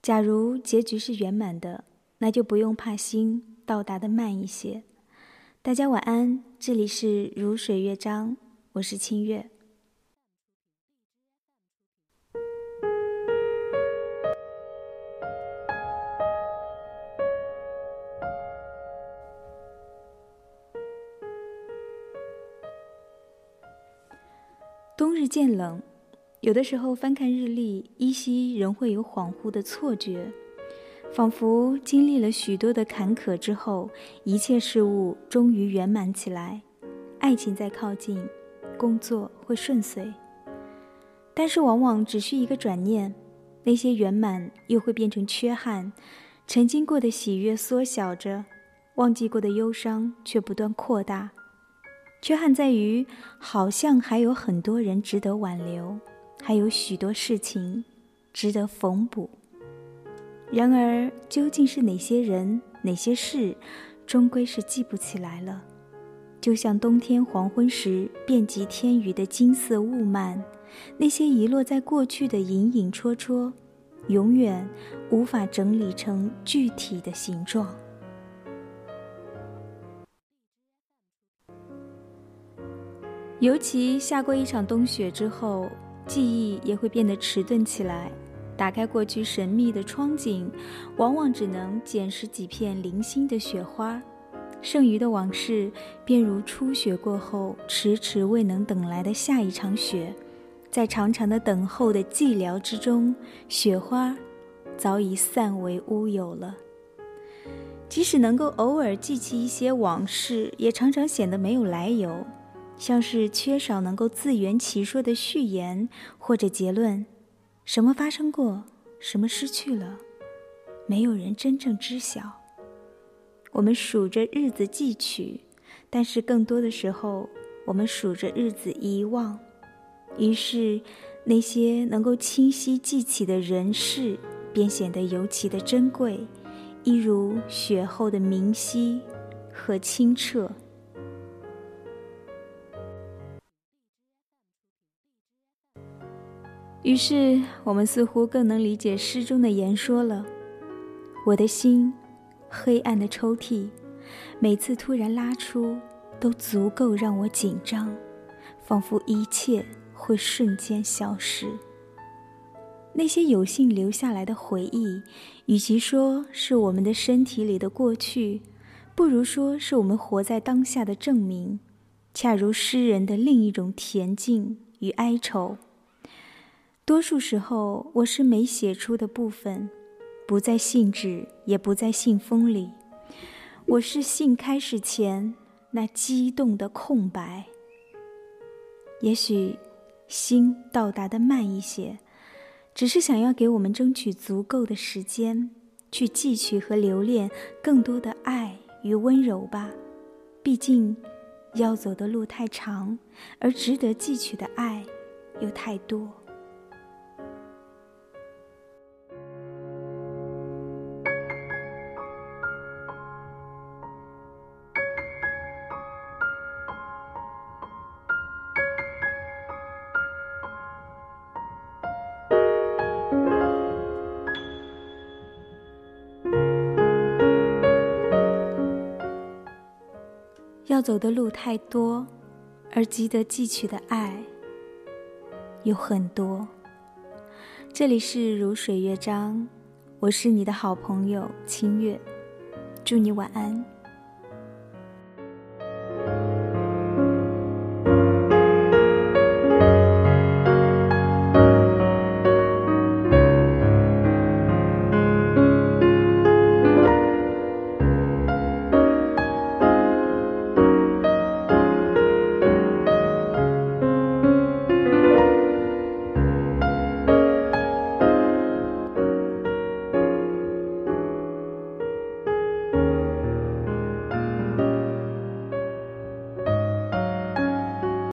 假如结局是圆满的，那就不用怕心到达的慢一些。大家晚安，这里是如水乐章，我是清月。冬日渐冷，有的时候翻看日历，依稀仍会有恍惚的错觉，仿佛经历了许多的坎坷之后，一切事物终于圆满起来，爱情在靠近，工作会顺遂。但是往往只需一个转念，那些圆满又会变成缺憾，曾经过的喜悦缩小着，忘记过的忧伤却不断扩大。缺憾在于，好像还有很多人值得挽留，还有许多事情值得缝补。然而，究竟是哪些人、哪些事，终归是记不起来了。就像冬天黄昏时遍及天宇的金色雾幔，那些遗落在过去的隐隐绰绰，永远无法整理成具体的形状。尤其下过一场冬雪之后，记忆也会变得迟钝起来。打开过去神秘的窗景，往往只能捡拾几片零星的雪花，剩余的往事便如初雪过后迟迟未能等来的下一场雪，在长长的等候的寂寥之中，雪花早已散为乌有了。即使能够偶尔记起一些往事，也常常显得没有来由。像是缺少能够自圆其说的序言或者结论，什么发生过，什么失去了，没有人真正知晓。我们数着日子记取，但是更多的时候，我们数着日子遗忘。于是，那些能够清晰记起的人事，便显得尤其的珍贵，一如雪后的明晰和清澈。于是，我们似乎更能理解诗中的言说了。我的心，黑暗的抽屉，每次突然拉出，都足够让我紧张，仿佛一切会瞬间消失。那些有幸留下来的回忆，与其说是我们的身体里的过去，不如说是我们活在当下的证明，恰如诗人的另一种恬静与哀愁。多数时候，我是没写出的部分，不在信纸，也不在信封里。我是信开始前那激动的空白。也许，心到达的慢一些，只是想要给我们争取足够的时间，去汲取和留恋更多的爱与温柔吧。毕竟，要走的路太长，而值得汲取的爱又太多。要走的路太多，而值得汲取的爱有很多。这里是如水乐章，我是你的好朋友清月，祝你晚安。